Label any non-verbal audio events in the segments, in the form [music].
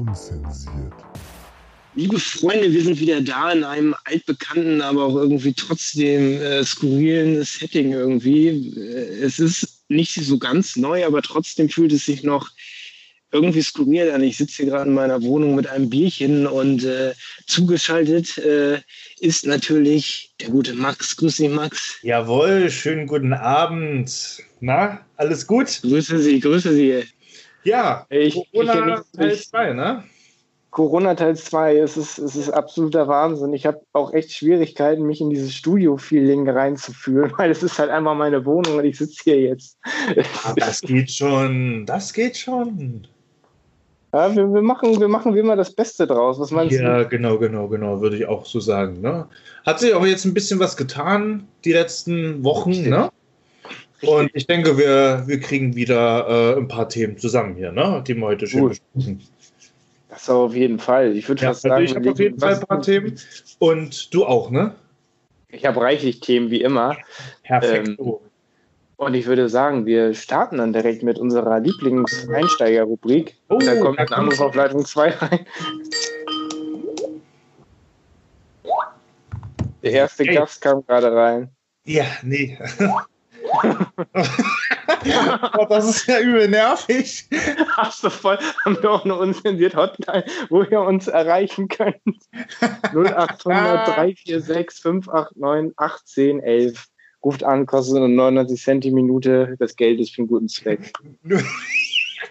Unzensiert. Liebe Freunde, wir sind wieder da in einem altbekannten, aber auch irgendwie trotzdem äh, skurrilen Setting irgendwie. Äh, es ist nicht so ganz neu, aber trotzdem fühlt es sich noch irgendwie skurril an. Ich sitze hier gerade in meiner Wohnung mit einem Bierchen und äh, zugeschaltet äh, ist natürlich der gute Max. Grüß dich, Max. Jawohl, schönen guten Abend. Na, alles gut? Grüße Sie, grüße Sie. Ja, Ich- Corona ich- Teil ich- 2, ne? Corona Teil 2, es ist, es ist absoluter Wahnsinn. Ich habe auch echt Schwierigkeiten, mich in dieses Studio-Feeling reinzufühlen, [laughs] weil es ist halt einfach meine Wohnung und ich sitze hier jetzt. Ah, Das geht schon, das geht schon. Ja, wir, wir, machen, wir machen wie immer das Beste draus. Was meinst Ja, genau, genau, genau, würde ich auch so sagen. Ne? Hat sich auch jetzt ein bisschen was getan die letzten Wochen, Richtig. ne? Und ich denke, wir, wir kriegen wieder äh, ein paar Themen zusammen hier, ne? die wir heute schön Gut. besprechen. Das auf jeden Fall. Ich würde Ja, fast also sagen, ich habe auf jeden Fall ein paar Themen. Und du auch, ne? Ich habe reichlich Themen wie immer. Perfekt. Ähm, Und ich würde sagen, wir starten dann direkt mit unserer Lieblings-Einsteiger-Rubrik. Oh, da kommt ein Anruf auf Leitung 2 rein. Der erste Hey. Gast kam gerade rein. Ja, nee. [laughs] oh, das ist ja übel nervig. Hast du voll, haben wir auch eine unzensierte Hotline, wo ihr uns erreichen könnt. 0800 346 589 1811. Ruft an, kostet nur 99 Cent die Minute. Das Geld ist für einen guten Zweck.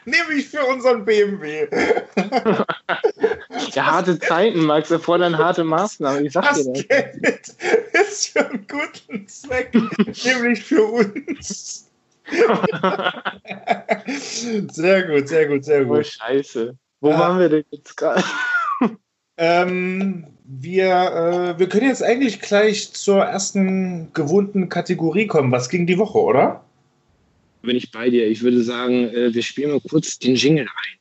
Nämlich für unseren BMW. [laughs] Ja, harte Zeiten, Max, erfordern harte Maßnahmen. Ich sag Das dir das. Geld ist für einen guten Zweck, [laughs] nämlich für uns. [laughs] Sehr gut, sehr gut, sehr Oh, gut. Scheiße. Wo Ja. waren wir denn jetzt gerade? [laughs] Ähm, wir, äh, wir können jetzt eigentlich gleich zur ersten gewohnten Kategorie kommen. Was ging die Woche, oder? Bin ich bei dir. Ich würde sagen, äh, wir spielen mal kurz den Jingle ein.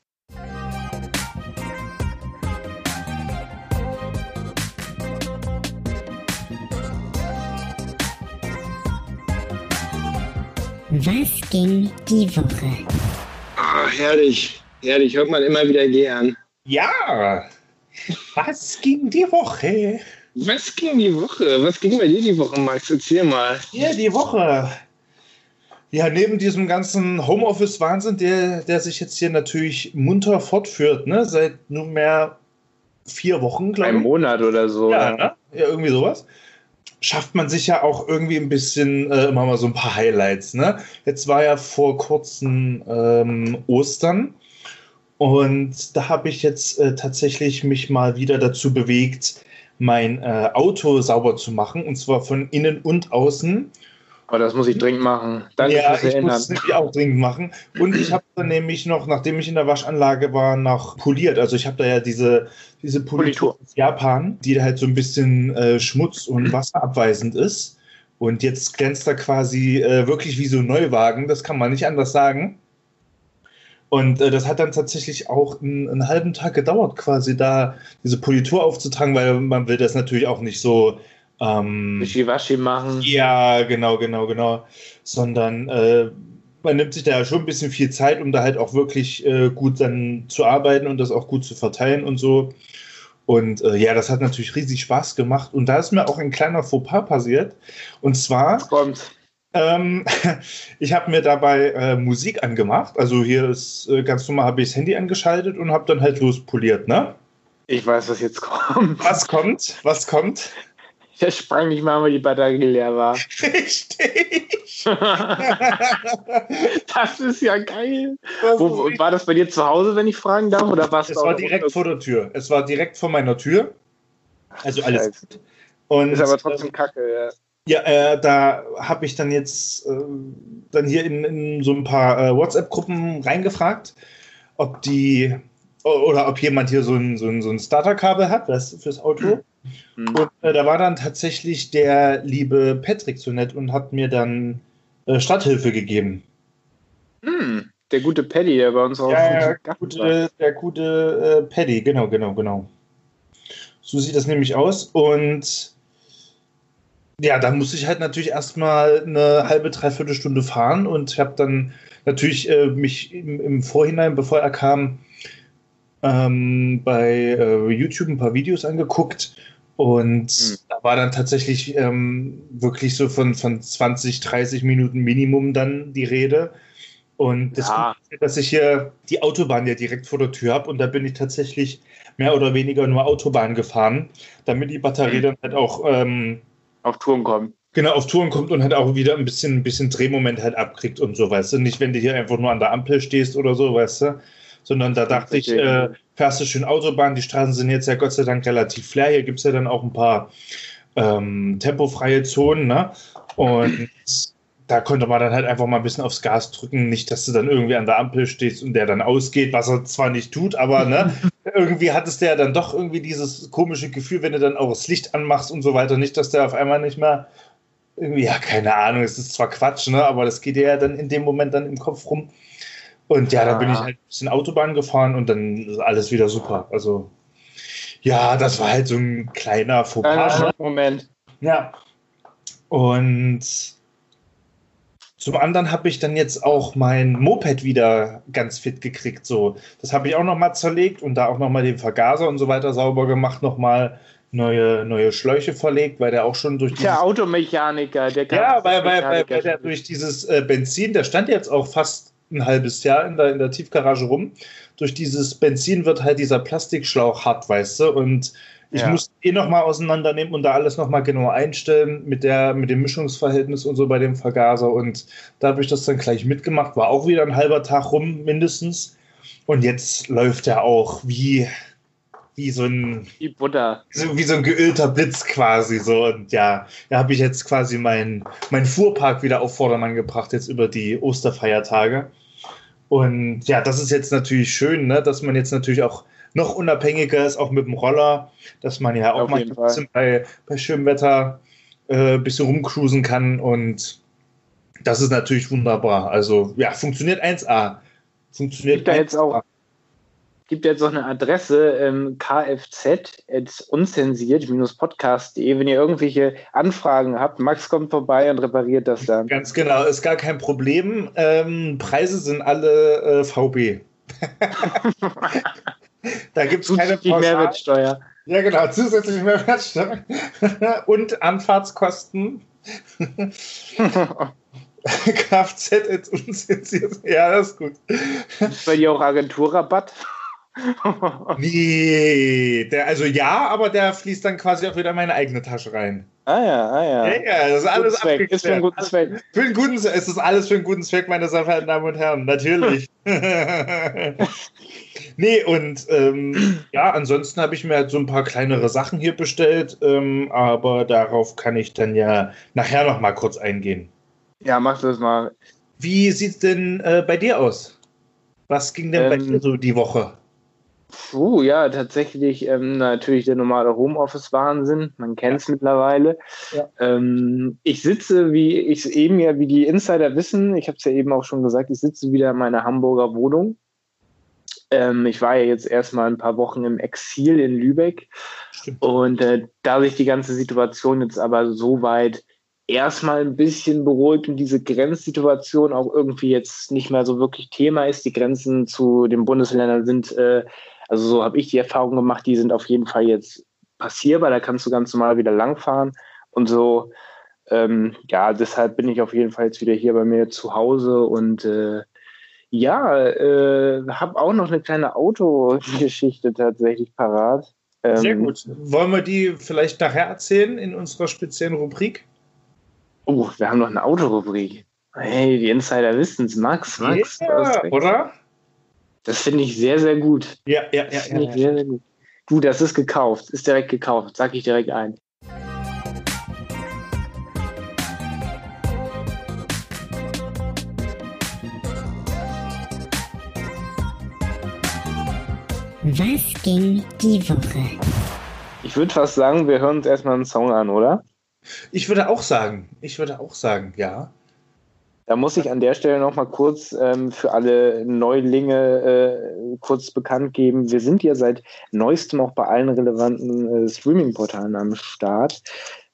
Was ging die Woche? Ah, herrlich. Herrlich, hört man immer wieder gern. Ja. Was ging die Woche? Was ging die Woche? Was ging bei dir die Woche, Max? Erzähl mal. Ja, die Woche. Ja, neben diesem ganzen Homeoffice-Wahnsinn, der, der sich jetzt hier natürlich munter fortführt, ne? Seit nunmehr vier Wochen, glaube Ein ich. Monat oder so. Ja, ne? ja, irgendwie sowas. Schafft man sich ja auch irgendwie ein bisschen äh, immer mal so ein paar Highlights. Ne? Jetzt war ja vor kurzem ähm, Ostern und da habe ich jetzt äh, tatsächlich mich mal wieder dazu bewegt, mein äh, Auto sauber zu machen und zwar von innen und außen. Oh, das muss ich dringend machen. Danke ja, fürs ich Erinnern. muss es nämlich auch dringend machen. Und ich habe dann nämlich noch, nachdem ich in der Waschanlage war, noch poliert. Also ich habe da ja diese, diese Politur Politur. aus Japan, die halt so ein bisschen äh, schmutz- und [clears throat] wasserabweisend ist. Und jetzt glänzt er quasi äh, wirklich wie so ein Neuwagen. Das kann man nicht anders sagen. Und äh, das hat dann tatsächlich auch einen, einen halben Tag gedauert, quasi da diese Politur aufzutragen, weil man will das natürlich auch nicht so ähm, Wischiwaschi machen. ja, genau, genau, genau. Sondern äh, man nimmt sich da ja schon ein bisschen viel Zeit, um da halt auch wirklich äh, gut dann zu arbeiten und das auch gut zu verteilen und so. Und äh, ja, das hat natürlich riesig Spaß gemacht. Und da ist mir auch ein kleiner Fauxpas passiert. Und zwar, Kommt. ähm, [laughs] ich habe mir dabei äh, Musik angemacht. Also hier ist äh, ganz normal, habe ich das Handy angeschaltet und habe dann halt lospoliert, ne? Ich weiß, was jetzt kommt. Was kommt? Was kommt? [laughs] Der sprang nicht mal, weil die Batterie leer war. Richtig! [laughs] [laughs] Das ist ja geil. Das Wo, war das bei dir zu Hause, wenn ich fragen darf? Oder warst Es war direkt vor der Tür. Es war direkt vor meiner Tür. Also alles Scheiße. gut. Und Ist aber trotzdem kacke, ja. Ja, äh, da habe ich dann jetzt äh, dann hier in, in so ein paar äh, WhatsApp-Gruppen reingefragt, ob die oder ob jemand hier so ein, so ein, so ein Starterkabel hat, das fürs Auto. Mhm. Und äh, da war dann tatsächlich der liebe Patrick so nett und hat mir dann äh, Stadthilfe gegeben. Mhm. Der gute Paddy, der bei uns auch. Ja, ja gute, der gute äh, Paddy, genau, genau, genau. So sieht das nämlich aus. Und ja, da musste ich halt natürlich erstmal eine halbe, dreiviertel Stunde fahren und ich habe dann natürlich äh, mich im, im, Vorhinein, bevor er kam, ähm, bei äh, YouTube ein paar Videos angeguckt und mhm. da war dann tatsächlich ähm, wirklich so von, von 20, 30 Minuten Minimum dann die Rede. Und das ja. Gute, dass ich hier die Autobahn ja direkt vor der Tür habe und da bin ich tatsächlich mehr oder weniger nur Autobahn gefahren, damit die Batterie mhm. dann halt auch ähm, auf Touren kommt. Genau, auf Touren kommt und halt auch wieder ein bisschen, ein bisschen Drehmoment halt abkriegt und so, weißt du. Nicht, wenn du hier einfach nur an der Ampel stehst oder so, weißt du. Sondern da dachte ich, äh, fährst du schön Autobahn. Die Straßen sind jetzt ja Gott sei Dank relativ flach. Hier gibt es ja dann auch ein paar ähm, tempofreie Zonen, ne? Und da konnte man dann halt einfach mal ein bisschen aufs Gas drücken. Nicht, dass du dann irgendwie an der Ampel stehst und der dann ausgeht, was er zwar nicht tut, aber ne, [laughs] irgendwie hattest du ja dann doch irgendwie dieses komische Gefühl, wenn du dann auch das Licht anmachst und so weiter. Nicht, dass der auf einmal nicht mehr irgendwie, ja, keine Ahnung, es ist zwar Quatsch, ne, aber das geht dir ja dann in dem Moment dann im Kopf rum. Und ja, dann bin ich halt ein bisschen Autobahn gefahren und dann ist alles wieder super. Also, ja, das war halt so ein kleiner Fauxpas. Moment. Ja. Und zum anderen habe ich dann jetzt auch mein Moped wieder ganz fit gekriegt. So, das habe ich auch nochmal zerlegt und da auch nochmal den Vergaser und so weiter sauber gemacht, nochmal neue, neue Schläuche verlegt, weil der auch schon durch Der Automechaniker, der kann Ja, weil, weil, weil, weil der durch dieses äh, Benzin, der stand jetzt auch fast ein halbes Jahr in der, in der Tiefgarage rum. Durch dieses Benzin wird halt dieser Plastikschlauch hart, weißt du, und ich ja. muss eh nochmal auseinandernehmen und da alles nochmal genau einstellen mit, der, mit dem Mischungsverhältnis und so bei dem Vergaser. Und da habe ich das dann gleich mitgemacht. War auch wieder ein halber Tag rum, mindestens. Und jetzt läuft er auch wie, wie so ein. Wie Butter. So, wie so ein geölter Blitz quasi. So. Und ja, da habe ich jetzt quasi meinen mein Fuhrpark wieder auf Vordermann gebracht, jetzt über die Osterfeiertage. Und ja, das ist jetzt natürlich schön, ne, dass man jetzt natürlich auch noch unabhängiger ist, auch mit dem Roller, dass man ja auch Auf mal ein bisschen bei, bei schönem Wetter äh, ein bisschen rumcruisen kann und das ist natürlich wunderbar. Also ja, funktioniert 1A. Funktioniert gibt 1A. jetzt auch gibt jetzt auch eine Adresse ähm, kfz.unzensiert-podcast.de. Wenn ihr irgendwelche Anfragen habt, Max kommt vorbei und repariert das dann. Ganz genau, ist gar kein Problem. Ähm, Preise sind alle äh, VB. [laughs] Da gibt es keine Pauschal Mehrwertsteuer. Ja, genau, zusätzliche Mehrwertsteuer. [laughs] Und Anfahrtskosten. [laughs] Kfz jetzt unzensiert. Ja, das ist gut. Ist bei dir auch Agenturrabatt? [laughs] nee, der, also ja, aber der fließt dann quasi auch wieder in meine eigene Tasche rein. Ah ja, ah ja. Ja, ja das ist alles abgeklärt. Ist für einen guten Zweck. Für einen guten, es ist alles für einen guten Zweck, meine sehr verehrten Damen und Herren, natürlich. [laughs] [laughs] nee, und ähm, ja, ansonsten habe ich mir halt so ein paar kleinere Sachen hier bestellt, ähm, aber darauf kann ich dann ja nachher noch mal kurz eingehen. Ja, mach das mal. Wie sieht es denn äh, bei dir aus? Was ging denn ähm, bei dir so die Woche? Puh, ja, tatsächlich ähm, natürlich der normale Homeoffice-Wahnsinn. Man kennt es ja. mittlerweile. Ja. Ähm, ich sitze, wie ich es eben ja, wie die Insider wissen, ich habe es ja eben auch schon gesagt, ich sitze wieder in meiner Hamburger Wohnung. Ähm, ich war ja jetzt erstmal ein paar Wochen im Exil in Lübeck. Stimmt. Und äh, da sich die ganze Situation jetzt aber so weit erstmal ein bisschen beruhigt und diese Grenzsituation auch irgendwie jetzt nicht mehr so wirklich Thema ist. Die Grenzen zu den Bundesländern sind äh, also so habe ich die Erfahrung gemacht, die sind auf jeden Fall jetzt passierbar, da kannst du ganz normal wieder langfahren und so. Ähm, ja, deshalb bin ich auf jeden Fall jetzt wieder hier bei mir zu Hause und äh, ja, äh, habe auch noch eine kleine Autogeschichte tatsächlich parat. Ähm, Sehr gut. Wollen wir die vielleicht nachher erzählen in unserer speziellen Rubrik? Oh, wir haben noch eine Autorubrik. Hey, die Insider wissen es. Max, Max. Ja, oder? Das finde ich sehr, sehr gut. Ja, ja, ja. Das Finde ja, ich ja. sehr, sehr gut. Du, das ist gekauft. Ist direkt gekauft. Sag ich direkt ein. Was ging die Woche? Ich würde fast sagen, wir hören uns erstmal einen Song an, oder? Ich würde auch sagen, ich würde auch sagen, ja. Da muss ich an der Stelle nochmal kurz ähm, für alle Neulinge äh, kurz bekannt geben. Wir sind ja seit neuestem auch bei allen relevanten äh, Streaming-Portalen am Start.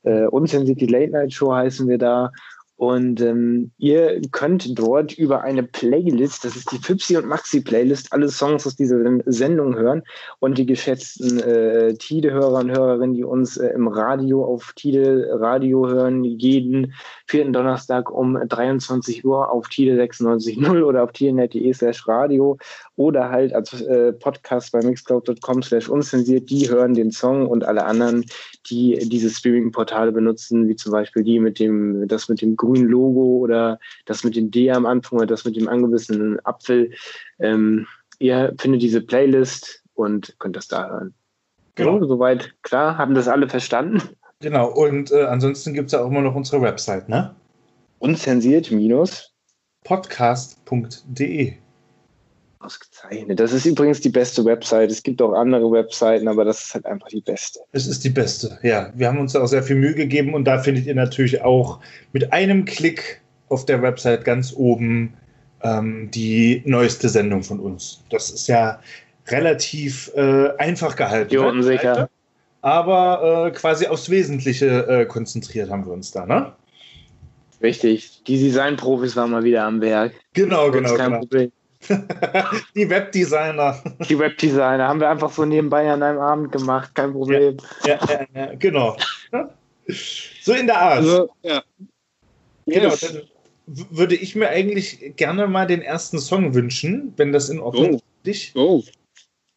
Äh, Unzensiert die Late Night Show heißen wir da. Und ähm, ihr könnt dort über eine Playlist, das ist die Fipsi und Maxi Playlist, alle Songs aus dieser Sendung hören. Und die geschätzten äh, Tide-Hörer und Hörerinnen, die uns äh, im Radio auf Tide Radio hören, jeden vierten Donnerstag um 23 Uhr auf Tide 96.0 oder auf tidenet.de slash radio oder halt als äh, Podcast bei mixcloud.com slash unzensiert, die hören den Song und alle anderen, die diese Streaming-Portale benutzen, wie zum Beispiel die mit dem, das mit dem grünen Logo oder das mit dem D am Anfang oder das mit dem angebissenen Apfel. Ähm, ihr findet diese Playlist und könnt das da hören. Genau. So, soweit klar, haben das alle verstanden? Genau, und äh, ansonsten gibt es ja auch immer noch unsere Website, ne? Unzensiert minus podcast.de. Ausgezeichnet. Das ist übrigens die beste Website. Es gibt auch andere Webseiten, aber das ist halt einfach die beste. Es ist die beste, ja. Wir haben uns da auch sehr viel Mühe gegeben und da findet ihr natürlich auch mit einem Klick auf der Website ganz oben ähm, die neueste Sendung von uns. Das ist ja relativ äh, einfach gehalten. Die unsicher. Aber äh, quasi aufs Wesentliche äh, konzentriert haben wir uns da, ne? Richtig. Die Designprofis waren mal wieder am Werk. Genau, genau. Kein genau. Problem. [laughs] die Webdesigner. Die Webdesigner haben wir einfach so nebenbei an einem Abend gemacht, kein Problem. Ja, ja, ja genau. So in der Art. Also, ja. Genau, dann würde ich mir eigentlich gerne mal den ersten Song wünschen, wenn das in Ordnung ist. für dich. Go.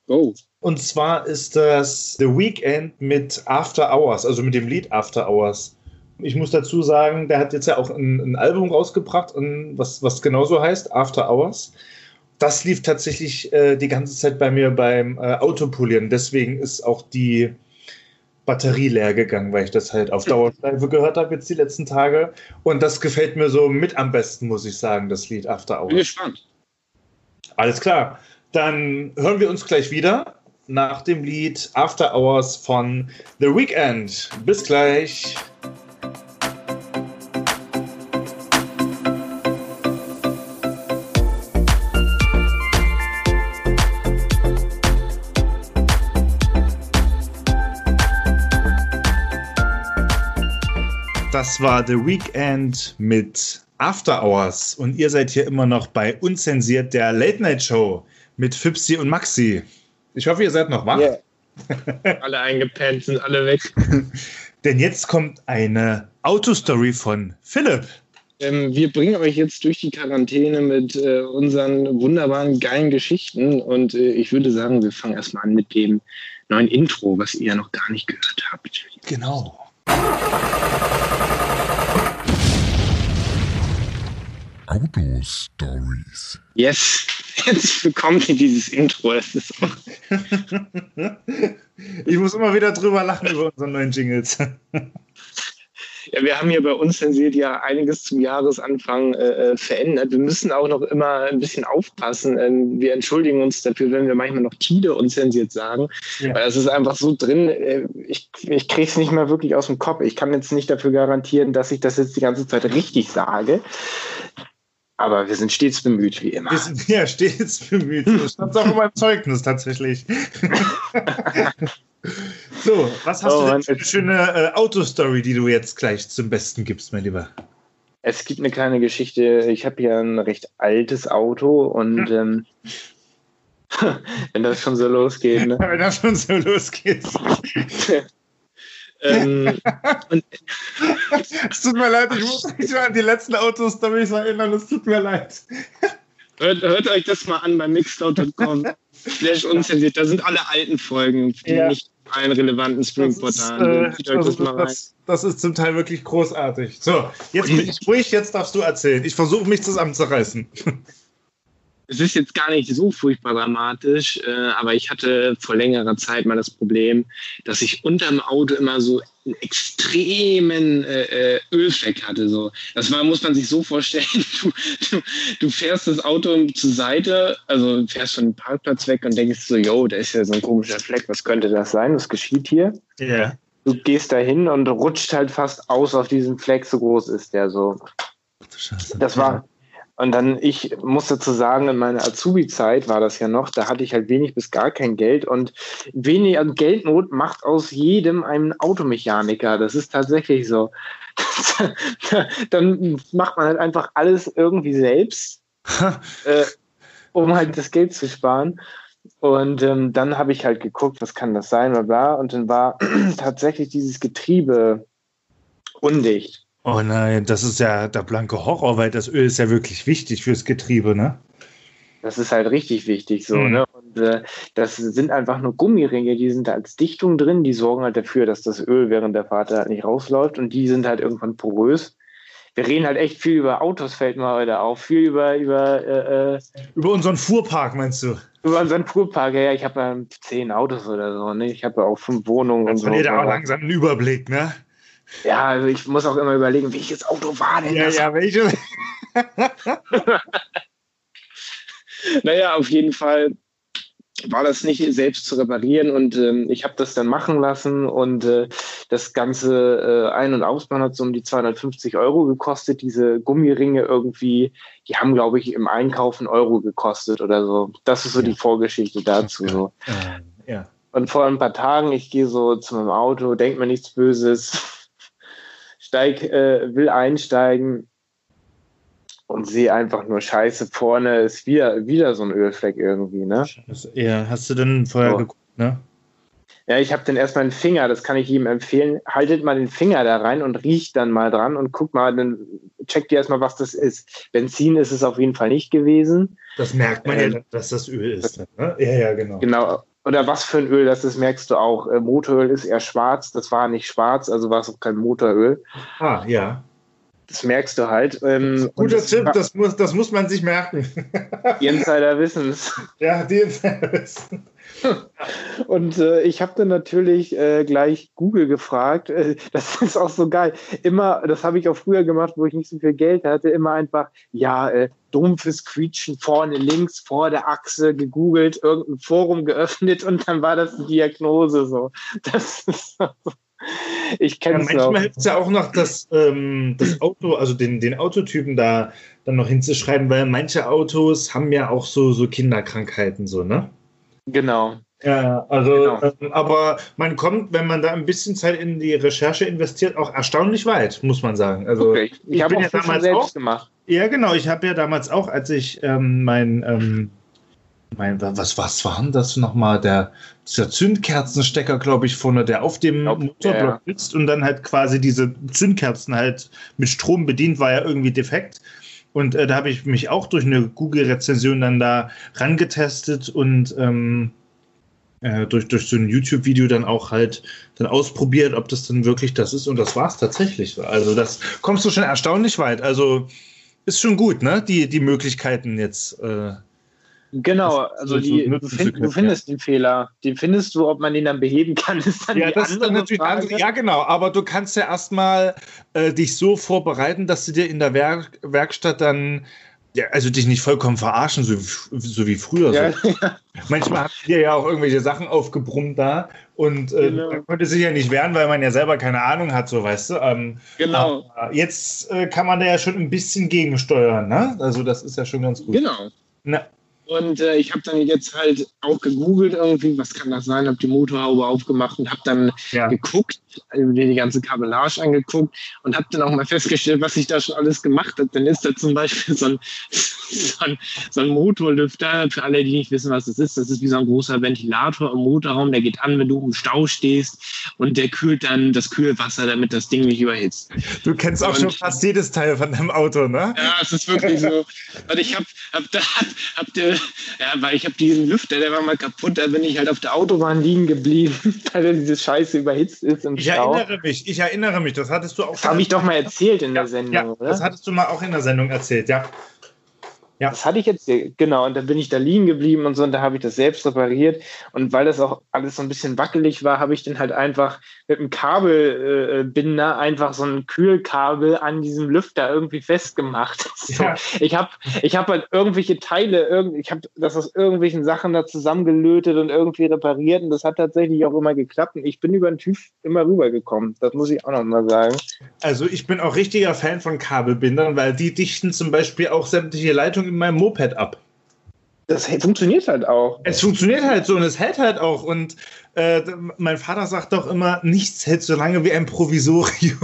Go. Und zwar ist das The Weekend mit After Hours, also mit dem Lied After Hours. Ich muss dazu sagen, der hat jetzt ja auch ein, ein Album rausgebracht, was, was genauso heißt, After Hours das lief tatsächlich äh, die ganze Zeit bei mir beim äh, Autopolieren. Deswegen ist auch die Batterie leer gegangen, weil ich das halt auf [laughs] Dauerschleife gehört habe jetzt die letzten Tage. Und das gefällt mir so mit am besten, muss ich sagen, das Lied After Hours. Bin gespannt. Alles klar. Dann hören wir uns gleich wieder nach dem Lied After Hours von The Weekend. Bis gleich. Das war The Weekend mit After Hours und ihr seid hier immer noch bei Unzensiert der Late Night Show mit Fipsi und Maxi. Ich hoffe, ihr seid noch wach. Yeah. [laughs] alle eingepennt, sind alle weg. [laughs] Denn jetzt kommt eine Autostory von Philipp. Ähm, wir bringen euch jetzt durch die Quarantäne mit äh, unseren wunderbaren, geilen Geschichten. Und äh, ich würde sagen, wir fangen erstmal an mit dem neuen Intro, was ihr ja noch gar nicht gehört habt. Genau. Auto-Stories. Yes, [laughs] jetzt bekommt ihr dieses Intro. Das ist auch [laughs] ich muss immer wieder drüber lachen über unsere neuen Jingles. [laughs] Ja, wir haben hier bei uns zensiert ja einiges zum Jahresanfang äh, äh, verändert. Wir müssen auch noch immer ein bisschen aufpassen. Ähm, wir entschuldigen uns dafür, wenn wir manchmal noch Tide unzensiert sagen, ja. weil das ist einfach so drin. Äh, ich ich kriege es nicht mehr wirklich aus dem Kopf. Ich kann jetzt nicht dafür garantieren, dass ich das jetzt die ganze Zeit richtig sage. Aber wir sind stets bemüht, wie immer. Wir sind ja stets bemüht. Das stand auch in meinem Zeugnis tatsächlich. [laughs] so, was hast oh, du denn für eine schöne äh, Autostory, die du jetzt gleich zum Besten gibst, mein Lieber? Es gibt eine kleine Geschichte. Ich habe ja ein recht altes Auto und hm. ähm, [laughs] wenn das schon so losgeht. Ne? [laughs] wenn das schon so losgeht. Ähm, [laughs] es tut mir leid, ich muss mich an die letzten Autos-Stories erinnern, es tut mir leid. Hört, hört euch das mal an bei mixcloud.com. Slash unzensiert. Da sind alle alten Folgen, die ja. nicht allen relevanten Streaming-Portalen. Äh, das, das, das, ist zum Teil wirklich großartig. So, jetzt bin ich ruhig, jetzt darfst du erzählen. Ich versuche mich zusammenzureißen. Es ist jetzt gar nicht so furchtbar dramatisch, äh, aber ich hatte vor längerer Zeit mal das Problem, dass ich unterm Auto immer so einen extremen äh, äh Ölfleck hatte. So. Das war, muss man sich so vorstellen, [laughs] du, du, du, fährst das Auto zur Seite, also fährst von dem Parkplatz weg und denkst so, yo, da ist ja so ein komischer Fleck, was könnte das sein? Was geschieht hier? Ja. Yeah. Du gehst da hin und rutscht halt fast aus auf diesen Fleck, so groß ist der so. Das war, und dann, ich muss dazu sagen, in meiner Azubi-Zeit war das ja noch, da hatte ich halt wenig bis gar kein Geld und wenig also Geldnot macht aus jedem einen Automechaniker. Das ist tatsächlich so. [laughs] dann macht man halt einfach alles irgendwie selbst, [laughs] äh, um halt das Geld zu sparen. Und ähm, dann habe ich halt geguckt, was kann das sein, bla bla. Und dann war [clears throat] tatsächlich dieses Getriebe undicht. Oh nein, das ist ja der blanke Horror, weil das Öl ist ja wirklich wichtig fürs Getriebe, ne? Das ist halt richtig wichtig so, mhm. ne? Und äh, das sind einfach nur Gummiringe, die sind da als Dichtung drin, die sorgen halt dafür, dass das Öl während der Fahrt halt nicht rausläuft und die sind halt irgendwann porös. Wir reden halt echt viel über Autos, fällt mir heute auf. Viel über. Über, äh, äh über unseren Fuhrpark, meinst du? Über unseren Fuhrpark, ja, ich habe ja zehn Autos oder so, ne? Ich habe ja auch fünf Wohnungen Jetzt und so. da auch langsam einen Überblick, ne? Ja, also ich muss auch immer überlegen, welches Auto war denn ja, das? Ja, welches? [laughs] naja, auf jeden Fall war das nicht selbst zu reparieren und ähm, ich habe das dann machen lassen und äh, das ganze äh, Ein- und Ausbauen hat so um die 250 Euro gekostet. Diese Gummiringe irgendwie, die haben, glaube ich, im Einkauf einen Euro gekostet oder so. Das ist so ja. die Vorgeschichte dazu. So. Ja. Und vor ein paar Tagen, ich gehe so zu meinem Auto, denke mir nichts Böses, steig, äh, will einsteigen und sehe einfach nur Scheiße. Vorne ist wieder, wieder so ein Ölfleck irgendwie, ne? Ja, hast du denn vorher so. geguckt, ne? Ja, ich habe dann erstmal einen Finger, das kann ich jedem empfehlen. Haltet mal den Finger da rein und riecht dann mal dran und guckt mal, dann checkt ihr erstmal, was das ist. Benzin ist es auf jeden Fall nicht gewesen. Das merkt man äh, ja, dass das Öl ist. Ne? Ja, ja, genau. Genau. Oder was für ein Öl das ist, merkst du auch. Äh, Motoröl ist eher schwarz, das war nicht schwarz, also war es auch kein Motoröl. Ah, ja. Das merkst du halt. Ähm, Guter Tipp, das muss, das muss man sich merken. Die Insider wissen es. [laughs] Ja, die Insider wissen. [laughs] Und äh, ich habe dann natürlich äh, gleich Google gefragt. Äh, das [laughs] ist auch so geil. Immer, das habe ich auch früher gemacht, wo ich nicht so viel Geld hatte, immer einfach, ja, äh, dumpfes Quietschen vorne links vor der Achse gegoogelt, irgendein Forum geöffnet und dann war das die Diagnose so. [laughs] Das ist so. Ich kenne ja, Manchmal hilft es ja auch noch, das, ähm, das Auto, also den, den Autotypen da dann noch hinzuschreiben, weil manche Autos haben ja auch so, so Kinderkrankheiten, so, ne? Genau. Ja, also, genau. ähm, aber man kommt, wenn man da ein bisschen Zeit in die Recherche investiert, auch erstaunlich weit, muss man sagen. Also, okay. Ich, ich habe ja damals selbst auch, gemacht. Ja, genau. Ich habe ja damals auch, als ich ähm, mein, ähm, mein, was, was war denn das nochmal? Der, dieser Zündkerzenstecker, glaube ich, vorne, der auf dem glaub, Motorblock ja. sitzt und dann halt quasi diese Zündkerzen halt mit Strom bedient, war ja irgendwie defekt. Und äh, da habe ich mich auch durch eine Google-Rezension dann da rangetestet und ähm, äh, durch, durch so ein YouTube-Video dann auch halt dann ausprobiert, ob das dann wirklich das ist. Und das war es tatsächlich. Also das kommst du schon erstaunlich weit. Also ist schon gut, ne? Die, die Möglichkeiten jetzt. Äh, Genau, also die, du, find, du, findest ja. den Fehler. Den findest du, ob man den dann beheben kann, [laughs] ist dann ja, die das andere ist natürlich Frage. Andere, ja, genau, aber du kannst ja erstmal äh, dich so vorbereiten, dass du dir in der Werk Werkstatt dann ja, also dich nicht vollkommen verarschen, so, so wie früher. Ja, so. [laughs] ja. Manchmal habt ihr ja auch irgendwelche Sachen aufgebrummt da und äh, genau. man konnte sich ja nicht wehren, weil man ja selber keine Ahnung hat, so weißt du. Ähm, genau. jetzt äh, kann man da ja schon ein bisschen gegensteuern, ne? Also das ist ja schon ganz gut. Genau. Na, und äh, ich habe dann jetzt halt auch gegoogelt irgendwie, was kann das sein, habe die Motorhaube aufgemacht und habe dann ja. geguckt, mir die ganze Kabellage angeguckt und habe dann auch mal festgestellt, was ich da schon alles gemacht habe. Dann ist da zum Beispiel so ein, so ein, so ein Motorlüfter, für alle, die nicht wissen, was das ist. Das ist wie so ein großer Ventilator im Motorraum, der geht an, wenn du im Stau stehst und der kühlt dann das Kühlwasser, damit das Ding nicht überhitzt. Du kennst auch und, schon fast jedes Teil von deinem Auto, ne? Ja, es ist wirklich so. Und ich habe hab da, hab der, ja, weil ich habe diesen Lüfter, der war mal kaputt, da bin ich halt auf der Autobahn liegen geblieben, [laughs] weil er diese Scheiße überhitzt ist im ich Stau. erinnere mich, ich erinnere mich, das hattest du auch. Das habe ich doch mal erzählt in ja, der Sendung, ja, oder? Das hattest du mal auch in der Sendung erzählt, ja. Ja. Das hatte ich jetzt, genau, und dann bin ich da liegen geblieben und so, und da habe ich das selbst repariert. Und weil das auch alles so ein bisschen wackelig war, habe ich dann halt einfach mit einem Kabelbinder äh, einfach so ein Kühlkabel an diesem Lüfter irgendwie festgemacht. [laughs] So, ja. Ich habe ich hab halt irgendwelche Teile, irgend, ich habe das aus irgendwelchen Sachen da zusammengelötet und irgendwie repariert und das hat tatsächlich auch immer geklappt. Und ich bin über den TÜV immer rübergekommen. Das muss ich auch noch mal sagen. Also ich bin auch richtiger Fan von Kabelbindern, weil die dichten zum Beispiel auch sämtliche Leitungen in meinem Moped ab. Das funktioniert halt auch. Es funktioniert halt so und es hält halt auch. Und äh, mein Vater sagt doch immer, nichts hält so lange wie ein Provisorium.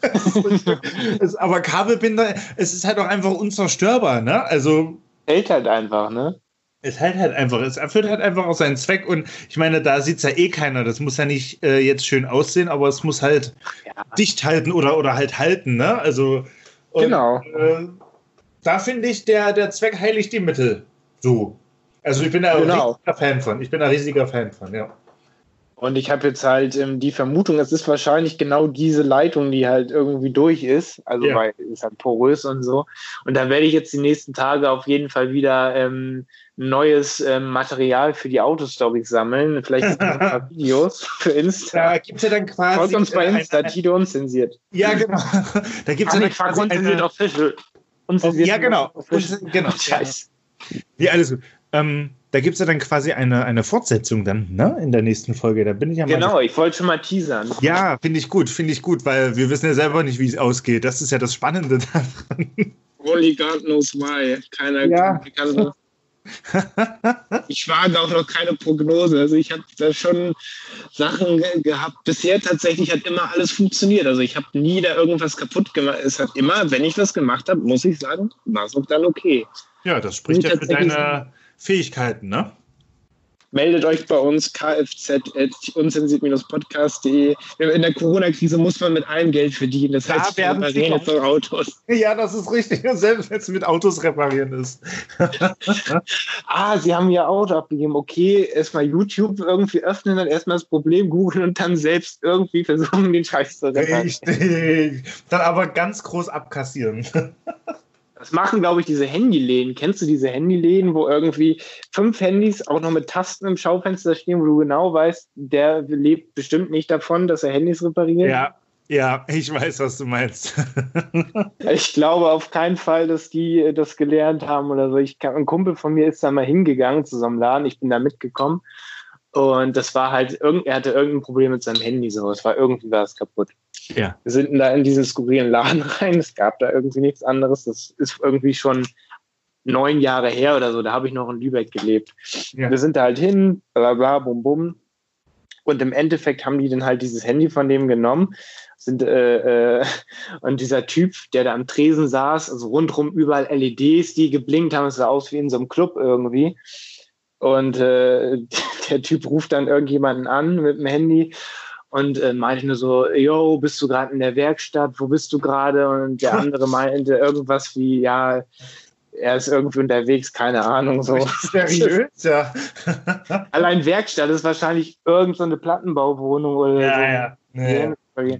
[laughs] aber Kabelbinder, es ist halt auch einfach unzerstörbar, ne? Also. Hält halt einfach, ne? Es hält halt einfach, es erfüllt halt einfach auch seinen Zweck und ich meine, da sieht es ja eh keiner. Das muss ja nicht äh, jetzt schön aussehen, aber es muss halt ja. dicht halten oder, oder halt halten, ne? Also. Und, genau. Äh, da finde ich, der, der Zweck heiligt die Mittel. So. Also ich bin da genau. ein riesiger Fan von. Ich bin ein riesiger Fan von, ja. Und ich habe jetzt halt ähm, die Vermutung, es ist wahrscheinlich genau diese Leitung, die halt irgendwie durch ist. Also ja. weil es halt porös und so. Und da werde ich jetzt die nächsten Tage auf jeden Fall wieder ähm, neues ähm, Material für die Autostories sammeln. Vielleicht ein paar [laughs] Videos für Insta. Da gibt es ja dann quasi. Folgt uns bei Insta, eine, Tito Unzensiert. Ja, genau. [laughs] Da gibt es ja dann quasi. Eine, official. Unzensiert ja, genau. genau. [laughs] Scheiß. Ja, alles gut. Ähm, da gibt es ja dann quasi eine, eine Fortsetzung dann, ne? In der nächsten Folge. Da bin ich ja mal. Genau, ich wollte schon mal teasern. Ja, finde ich gut, finde ich gut, weil wir wissen ja selber nicht, wie es ausgeht. Das ist ja das Spannende [laughs] daran. Only God knows why. Keiner ja. kann. [laughs] ich wage auch noch keine Prognose. Also ich habe da schon Sachen ge gehabt. Bisher tatsächlich hat immer alles funktioniert. Also ich habe nie da irgendwas kaputt gemacht. Es hat immer, wenn ich was gemacht habe, muss ich sagen, war es auch dann okay. Ja, das spricht ja für deine Fähigkeiten, ne? Meldet euch bei uns kfz.unzensiert-podcast.de. In der Corona-Krise muss man mit allem Geld verdienen. Das da heißt, wir reden von Autos. Ja, das ist richtig. Selbst wenn es mit Autos reparieren ist. [laughs] ah, Sie haben Ihr Auto abgegeben. Okay, erstmal YouTube irgendwie öffnen, dann erstmal das Problem googeln und dann selbst irgendwie versuchen, den Scheiß zu reparieren. Richtig. Dann aber ganz groß abkassieren. [laughs] Das machen, glaube ich, diese Handyläden. Kennst du diese Handyläden, wo irgendwie fünf Handys auch noch mit Tasten im Schaufenster stehen, wo du genau weißt, der lebt bestimmt nicht davon, dass er Handys repariert? Ja, ja, ich weiß, was du meinst. [laughs] ich glaube auf keinen Fall, dass die äh, das gelernt haben oder so. Ich, ein Kumpel von mir ist da mal hingegangen zu so einem Laden. Ich bin da mitgekommen. Und das war halt, er hatte irgendein Problem mit seinem Handy so. Es war irgendwie was kaputt. Ja. Wir sind da in diesen skurrilen Laden [laughs] rein. Es gab da irgendwie nichts anderes. Das ist irgendwie schon neun Jahre her oder so. Da habe ich noch in Lübeck gelebt. Ja. Wir sind da halt hin, bla bla, bum bum. Und im Endeffekt haben die dann halt dieses Handy von dem genommen. Sind, äh, äh, und dieser Typ, der da am Tresen saß, also rundrum überall LEDs, die geblinkt haben, es sah aus wie in so einem Club irgendwie. Und äh, [laughs] der Typ ruft dann irgendjemanden an mit dem Handy und äh, meinte nur so, yo, bist du gerade in der Werkstatt, wo bist du gerade? Und der andere [laughs] meinte irgendwas wie, ja, er ist irgendwie unterwegs, keine Ahnung. So. Seriös, ja. [laughs] Allein Werkstatt ist wahrscheinlich irgendeine so Plattenbauwohnung oder ja, so. Ja, ja.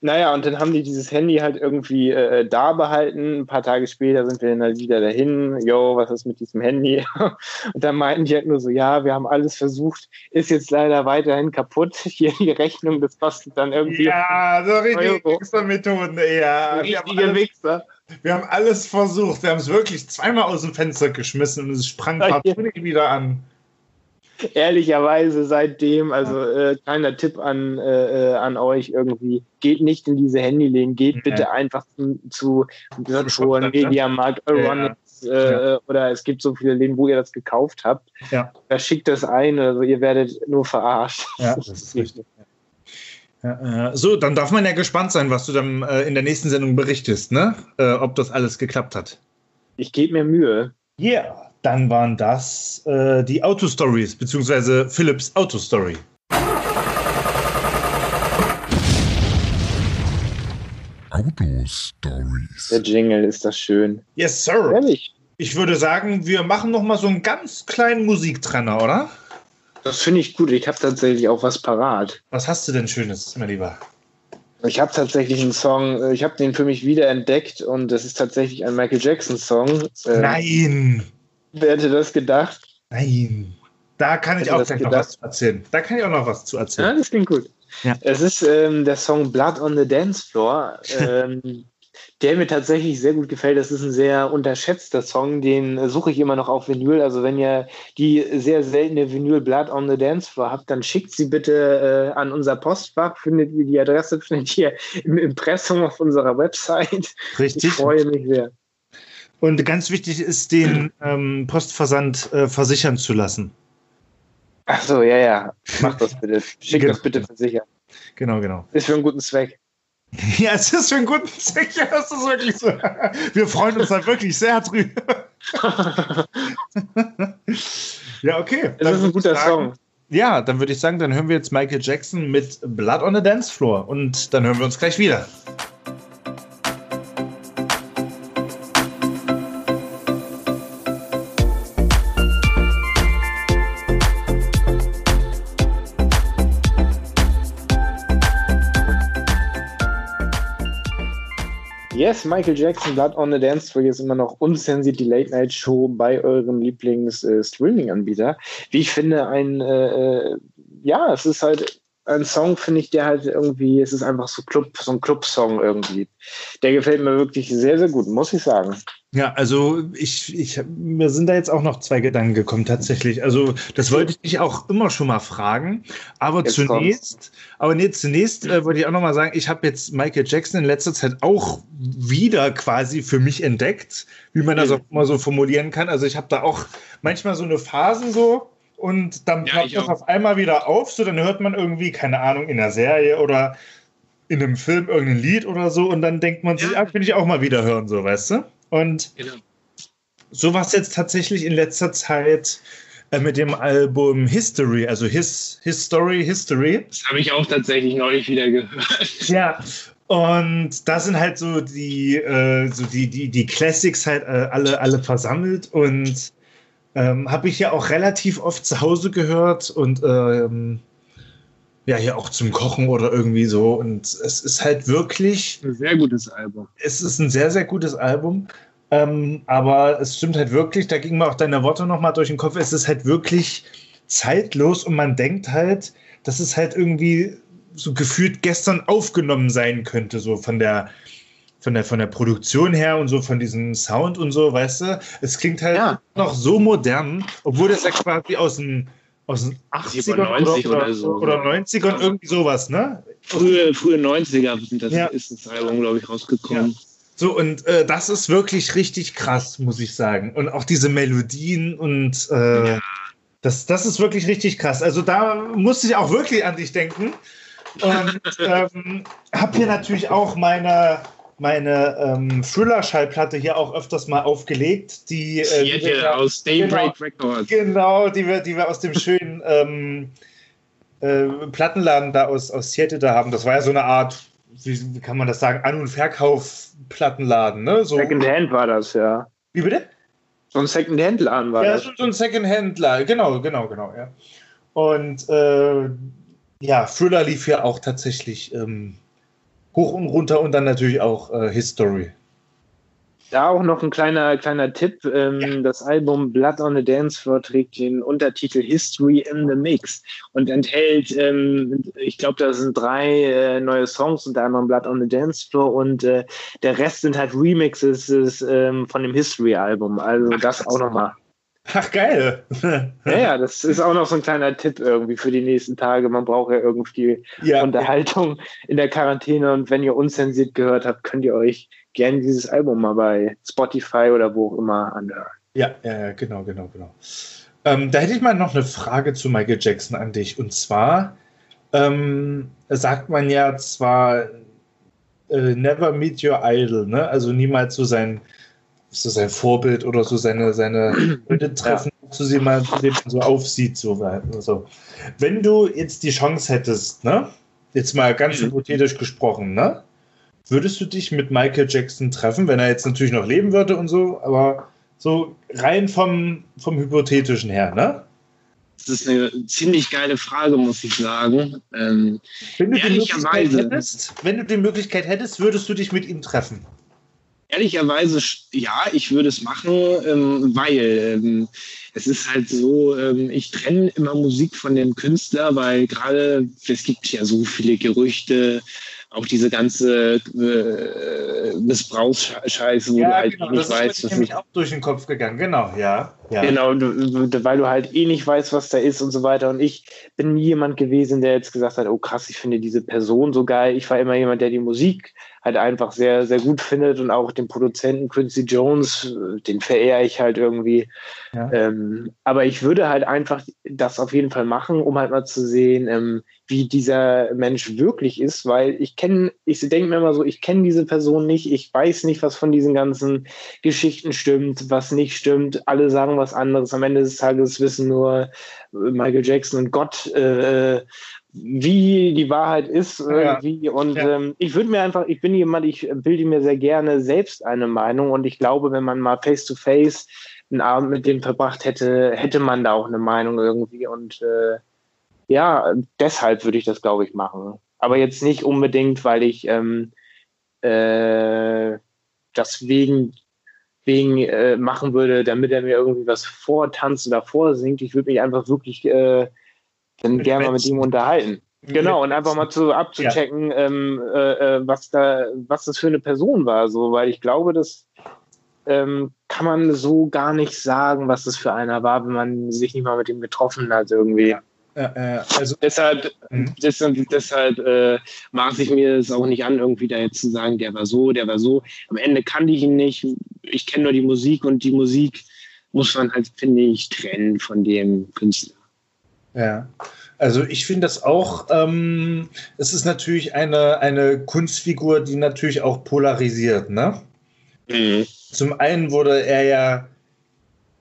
Naja, und dann haben die dieses Handy halt irgendwie äh, da behalten. Ein paar Tage später sind wir dann halt wieder dahin. Yo, was ist mit diesem Handy? [laughs] und dann meinten die halt nur so, ja, wir haben alles versucht, ist jetzt leider weiterhin kaputt. [laughs] Hier die Rechnung, das kostet dann irgendwie. Ja, so richtige Wichser-Methoden, ja. Richtige Wichser. Wir haben alles versucht. Wir haben es wirklich zweimal aus dem Fenster geschmissen und es sprang partout wieder an ehrlicherweise seitdem, also äh, kleiner Tipp an, äh, äh an euch irgendwie, geht nicht in diese Handyläden, geht bitte ja. einfach zu, zu Saturn, ne? Mediamarkt, Euronics ja, ja. Äh, oder es gibt so viele Läden, wo ihr das gekauft habt. Ja. Da schickt das ein, also ihr werdet nur verarscht. Ja, das ist richtig. Ja, äh, so, dann darf man ja gespannt sein, was du dann äh, in der nächsten Sendung berichtest, ne? Ob das alles geklappt hat. Ich gebe mir Mühe. Yeah dann waren das äh, die Auto-Stories, beziehungsweise Philips Auto-Story. Auto-Stories. Der Jingle ist das schön. Yes, sir. Ehrlich. Ich würde sagen, wir machen noch mal so einen ganz kleinen Musiktrenner, oder? Das finde ich gut. Ich habe tatsächlich auch was parat. Was hast du denn Schönes, mein Lieber? Ich habe tatsächlich einen Song, äh, ich habe den für mich wieder entdeckt und das ist tatsächlich ein Michael Jackson-Song. Ähm, Nein! Wer hätte das gedacht? Nein. Da kann ich auch gleich noch was zu erzählen. Da kann ich auch noch was zu erzählen. Ja, das klingt gut. Ja. Es ist ähm, der Song Blood on the Dance Floor. ähm, [laughs] der mir tatsächlich sehr gut gefällt. Das ist ein sehr unterschätzter Song, den suche ich immer noch auf Vinyl. Also wenn ihr die sehr seltene Vinyl Blood on the Dance Floor habt, dann schickt sie bitte äh, an unser Postfach. Findet ihr die Adresse, [laughs] findet ihr im Impressum auf unserer Website. Richtig. Ich freue mich sehr. Und ganz wichtig ist, den ähm, Postversand äh, versichern zu lassen. Ach so, ja, ja. Mach das bitte. [laughs] Schick genau. das bitte versichern. Genau, genau. Ist für einen guten Zweck. [laughs] Ja, es ist für einen guten Zweck, ja, das ist wirklich so. Wir freuen uns da wirklich sehr drüber. [laughs] ja, okay. Das ist ein guter sagen, Song. Ja, dann würde ich sagen, dann hören wir jetzt Michael Jackson mit Blood on the Dance Floor und dann hören wir uns gleich wieder. Yes, Michael Jackson, Blood on the Dance Floor ist immer noch unzensiert die Late Night Show bei eurem Lieblings-Streaming-Anbieter. Äh, Wie ich finde, ein, äh, äh, ja, es ist halt ein Song, finde ich, der halt irgendwie, es ist einfach so Club, so ein Club-Song irgendwie. Der gefällt mir wirklich sehr, sehr gut, muss ich sagen. Ja, also ich, ich, mir sind da jetzt auch noch zwei Gedanken gekommen, tatsächlich. Also, das wollte ich dich auch immer schon mal fragen. Aber jetzt zunächst, kommt's. aber nee, zunächst äh, wollte ich auch noch mal sagen, ich habe jetzt Michael Jackson in letzter Zeit auch wieder quasi für mich entdeckt, wie man das auch mal so formulieren kann. Also, ich habe da auch manchmal so eine Phase so, und dann ja, das auf einmal wieder auf, so dann hört man irgendwie, keine Ahnung, in der Serie oder in einem Film irgendein Lied oder so und dann denkt man sich, ja, ah, will ich auch mal wieder hören, so, weißt du? Und genau. so war es jetzt tatsächlich in letzter Zeit äh, mit dem Album History, also His, His Story, History. Das habe ich auch tatsächlich neulich wieder gehört. Ja, und da sind halt so die, äh, so die, die, die Classics halt äh, alle, alle versammelt und ähm, habe ich ja auch relativ oft zu Hause gehört und ähm, ja, hier auch zum Kochen oder irgendwie so. Und es ist halt wirklich. Ein sehr gutes Album. Es ist ein sehr, sehr gutes Album. Ähm, aber es stimmt halt wirklich, da gingen mir auch deine Worte nochmal durch den Kopf. Es ist halt wirklich zeitlos und man denkt halt, dass es halt irgendwie so gefühlt gestern aufgenommen sein könnte, so von der, von der, von der Produktion her und so, von diesem Sound und so, weißt du? Es klingt halt ja. noch so modern, obwohl das ja quasi aus dem aus den 80ern 90 oder, oder, so. oder 90ern, irgendwie sowas, ne? Frühe, frühe 90er sind das, ja. ist das Album, glaube ich, rausgekommen. Ja. So, und äh, das ist wirklich richtig krass, muss ich sagen. Und auch diese Melodien und äh, ja. das, das ist wirklich richtig krass. Also da musste ich auch wirklich an dich denken. Und [laughs] ähm, habe hier natürlich auch meine meine ähm, Thriller-Schallplatte hier auch öfters mal aufgelegt. Die, äh, die wir, aus Daybreak genau, Records. Genau, die wir, die wir aus dem schönen ähm, äh, Plattenladen da aus, aus Seattle da haben. Das war ja so eine Art, wie, wie kann man das sagen, An- und Verkauf-Plattenladen. Ne? So, Secondhand war das, ja. Wie bitte? So ein Secondhand-Laden war ja, das. Ja, so ein Secondhand-Laden, genau, genau, genau, ja. Und äh, ja, Thriller lief ja auch tatsächlich ähm, hoch und runter und dann natürlich auch äh, History. Da auch noch ein kleiner, kleiner Tipp. Ähm, ja. Das Album Blood on the Dance Floor trägt den Untertitel History in the Mix und enthält, ähm, ich glaube, da sind drei äh, neue Songs, unter anderem Blood on the Dance Floor und äh, der Rest sind halt Remixes ähm, von dem History-Album. Also Ach, das auch nochmal. Ach, geil. ja, ja, das ist auch noch so ein kleiner Tipp irgendwie für die nächsten Tage. Man braucht ja irgendwie ja, Unterhaltung ja. in der Quarantäne und wenn ihr unzensiert gehört habt, könnt ihr euch gerne dieses Album mal bei Spotify oder wo auch immer anhören. Ja, ja, genau, genau, genau. Ähm, da hätte ich mal noch eine Frage zu Michael Jackson an dich. Und zwar ähm, sagt man ja zwar äh, never meet your idol, ne? Also niemals so sein so sein Vorbild oder so seine, seine [clears throat] Leute treffen, ja. zu sehen, mal, dem man so aufsieht. So, so. Wenn du jetzt die Chance hättest, ne? Jetzt mal ganz mhm. hypothetisch gesprochen, ne? Würdest du dich mit Michael Jackson treffen, wenn er jetzt natürlich noch leben würde und so, aber so rein vom, vom Hypothetischen her, ne? Das ist eine ziemlich geile Frage, muss ich sagen. Ähm, wenn, du die Möglichkeit hättest, wenn du die Möglichkeit hättest, würdest du dich mit ihm treffen? Ehrlicherweise, ja, ich würde es machen, ähm, weil ähm, es ist halt so, ähm, ich trenne immer Musik von dem Künstler, weil gerade es gibt ja so viele Gerüchte, auch diese ganze äh, Missbrauchsscheiße, wo ja, du halt genau, nicht das weißt, ist mir auch durch den Kopf gegangen, genau, ja. ja. Genau, du, weil du halt eh nicht weißt, was da ist und so weiter. Und ich bin nie jemand gewesen, der jetzt gesagt hat, oh krass, ich finde diese Person so geil. Ich war immer jemand, der die Musik halt einfach sehr, sehr gut findet und auch den Produzenten Quincy Jones, den verehre ich halt irgendwie. Ja. Ähm, aber ich würde halt einfach das auf jeden Fall machen, um halt mal zu sehen, ähm, wie dieser Mensch wirklich ist, weil ich kenne, ich denke mir immer so, ich kenne diese Person nicht, ich weiß nicht, was von diesen ganzen Geschichten stimmt, was nicht stimmt. Alle sagen was anderes. Am Ende des Tages wissen nur Michael Jackson und Gott, äh, wie die Wahrheit ist irgendwie. Ja. Und ja. ähm, ich würde mir einfach, ich bin jemand, ich bilde mir sehr gerne selbst eine Meinung und ich glaube, wenn man mal face to face einen Abend mit dem verbracht hätte, hätte man da auch eine Meinung irgendwie. Und äh, ja, deshalb würde ich das, glaube ich, machen. Aber jetzt nicht unbedingt, weil ich ähm, äh, das wegen, wegen äh, machen würde, damit er mir irgendwie was vortanzt oder vorsingt. Ich würde mich einfach wirklich äh, dann gerne mal mit ihm unterhalten. Genau, und einfach mal zu abzuchecken, ja. ähm, äh, äh, was da, was das für eine Person war, so, weil ich glaube, das ähm, kann man so gar nicht sagen, was das für einer war, wenn man sich nicht mal mit ihm getroffen hat irgendwie. Ja. Äh, also deshalb, mhm. deshalb, deshalb äh, maße ich mir es auch nicht an, irgendwie da jetzt zu sagen, der war so, der war so. Am Ende kannte ich ihn nicht. Ich kenne nur die Musik und die Musik muss man halt, finde ich, trennen von dem Künstler. Ja. Also ich finde das auch, ähm, es ist natürlich eine, eine Kunstfigur, die natürlich auch polarisiert, ne? Mhm. Zum einen wurde er ja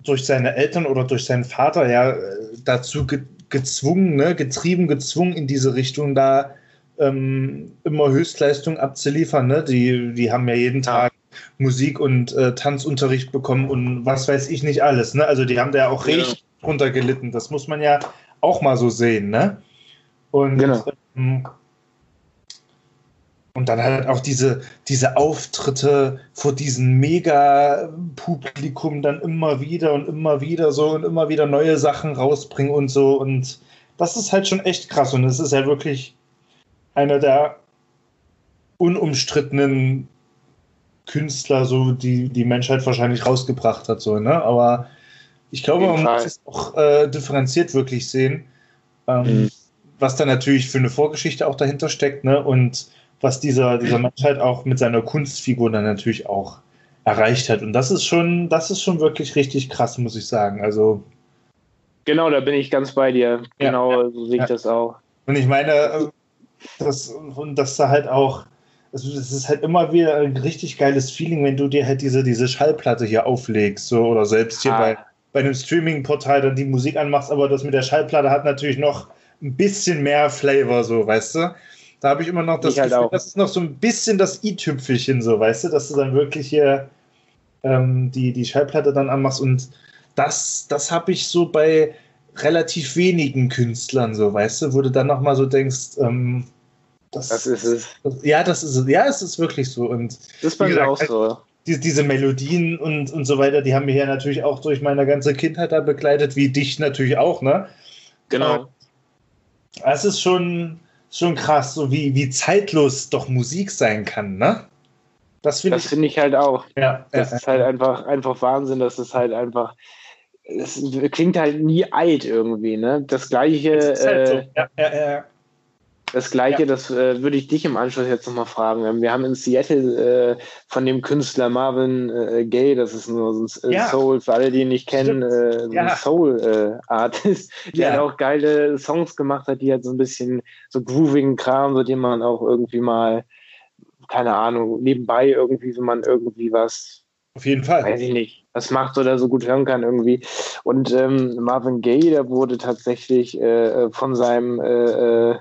durch seine Eltern oder durch seinen Vater ja dazu ge gezwungen, ne, getrieben, gezwungen in diese Richtung, da ähm, immer Höchstleistung abzuliefern. Ne? Die, die haben ja jeden Tag Musik- und äh, Tanzunterricht bekommen und was weiß ich nicht alles. Ne? Also die haben da ja auch ja. richtig drunter gelitten. Das muss man ja auch mal so sehen, ne? Und, genau. ähm, und dann halt auch diese, diese Auftritte vor diesem Mega-Publikum dann immer wieder und immer wieder so und immer wieder neue Sachen rausbringen und so. Und das ist halt schon echt krass. Und es ist ja wirklich einer der unumstrittenen Künstler, so die die Menschheit wahrscheinlich rausgebracht hat, so, ne? Aber ich glaube, man muss es auch äh, differenziert wirklich sehen, ähm, mhm. was da natürlich für eine Vorgeschichte auch dahinter steckt, ne? Und was dieser, dieser Mensch halt auch mit seiner Kunstfigur dann natürlich auch erreicht hat. Und das ist schon, das ist schon wirklich richtig krass, muss ich sagen. Also. Genau, da bin ich ganz bei dir. Genau, ja, so sehe ich ja. das auch. Und ich meine, äh, das, und dass da halt auch, es ist halt immer wieder ein richtig geiles Feeling, wenn du dir halt diese, diese Schallplatte hier auflegst, so, oder selbst hier ah. bei bei einem Streaming-Portal dann die Musik anmachst, aber das mit der Schallplatte hat natürlich noch ein bisschen mehr Flavor, so, weißt du? Da habe ich immer noch das halt Gefühl, das ist noch so ein bisschen das i-Tüpfelchen, so, weißt du, dass du dann wirklich hier ähm, die, die Schallplatte dann anmachst und das, das habe ich so bei relativ wenigen Künstlern, so, weißt du, wo du dann nochmal so denkst, ähm, das, das, ist es. Das, ja, das ist es. Ja, es ist wirklich so. Und das ist bei mir auch so die, diese Melodien und, und so weiter, die haben mich ja natürlich auch durch meine ganze Kindheit da begleitet, wie dich natürlich auch, ne? Genau. Es ist schon, schon krass, so wie, wie zeitlos doch Musik sein kann, ne? Das finde ich, find ich halt auch. Ja, das ja, ist halt einfach, einfach Wahnsinn, dass es halt einfach. Es klingt halt nie alt irgendwie, ne? Das gleiche. Das halt so. Äh, ja, ja, ja. Das gleiche, ja. das äh, würde ich dich im Anschluss jetzt nochmal fragen. Ähm, wir haben in Seattle äh, von dem Künstler Marvin äh, Gaye, das ist nur so ein äh, ja. Soul, für alle, die ihn nicht kennen, äh, so ja. ein Soul-Artist, [laughs] der halt auch geile Songs gemacht hat, die halt so ein bisschen so groovigen Kram, so den man auch irgendwie mal, keine Ahnung, nebenbei irgendwie, wenn man irgendwie was auf jeden Fall. Weiß ich nicht. Was macht oder so gut hören kann irgendwie. Und ähm, Marvin Gaye, der wurde tatsächlich äh, von seinem äh,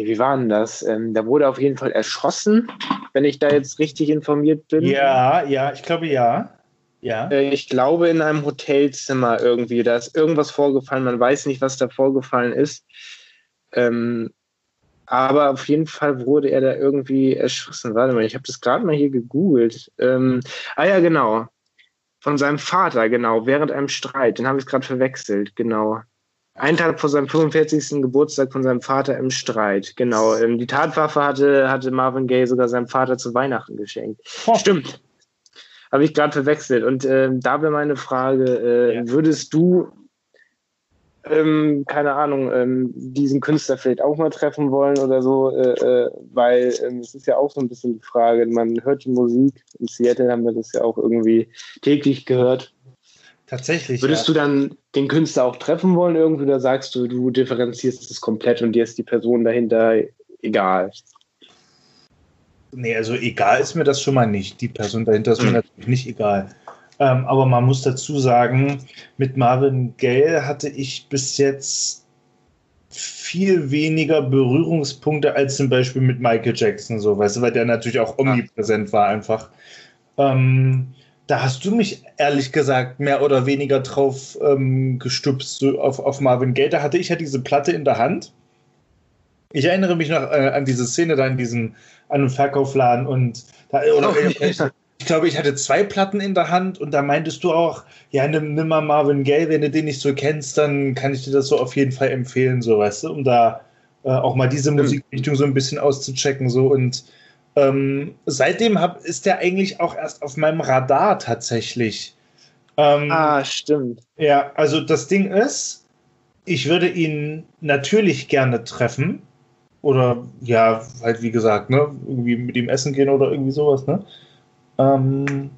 ja, wie war denn das? Ähm, da wurde auf jeden Fall erschossen, wenn ich da jetzt richtig informiert bin. Ja, ja, ich glaube ja. Ja. Äh, ich glaube in einem Hotelzimmer irgendwie. Da ist irgendwas vorgefallen. Man weiß nicht, was da vorgefallen ist. Ähm, aber auf jeden Fall wurde er da irgendwie erschossen. Warte mal, ich habe das gerade mal hier gegoogelt. Ähm, ah ja, genau. Von seinem Vater, genau, während einem Streit. Den habe ich gerade verwechselt, genau. Einen Tag vor seinem 45. Geburtstag von seinem Vater im Streit, genau. Ähm, die Tatwaffe hatte, hatte Marvin Gaye sogar seinem Vater zu Weihnachten geschenkt. Oh. Stimmt. Habe ich gerade verwechselt. Und ähm, da wäre meine Frage, äh, Ja. würdest du, ähm, keine Ahnung, ähm, diesen Künstler vielleicht auch mal treffen wollen oder so? Äh, äh, weil ähm, es ist ja auch so ein bisschen die Frage, man hört die Musik. In Seattle haben wir das ja auch irgendwie täglich gehört. Tatsächlich. Würdest ja. du dann den Künstler auch treffen wollen irgendwie oder sagst du, du differenzierst das komplett und dir ist die Person dahinter egal? Nee, also egal ist mir das schon mal nicht. Die Person dahinter ist mir Mhm. natürlich nicht egal. Ähm, aber man muss dazu sagen, mit Marvin Gaye hatte ich bis jetzt viel weniger Berührungspunkte als zum Beispiel mit Michael Jackson, so, weißt du, weil der natürlich auch omnipräsent war einfach. Ähm, da hast du mich ehrlich gesagt mehr oder weniger drauf ähm, gestupst, so auf, auf Marvin Gaye. Da hatte ich ja diese Platte in der Hand. Ich erinnere mich noch äh, an diese Szene da in diesem An- und Verkaufladen und da, oder, ja. ich glaube, ich hatte zwei Platten in der Hand und da meintest du auch, ja, nimm, nimm mal Marvin Gaye, wenn du den nicht so kennst, dann kann ich dir das so auf jeden Fall empfehlen, so, weißt du, um da äh, auch mal diese Musikrichtung so ein bisschen auszuchecken, so und ähm, seitdem hab, ist der eigentlich auch erst auf meinem Radar tatsächlich. Ähm, Ah, stimmt. ja, also das Ding ist, ich würde ihn natürlich gerne treffen. Oder ja, halt wie gesagt, ne, irgendwie mit ihm essen gehen oder irgendwie sowas, ne? Ähm,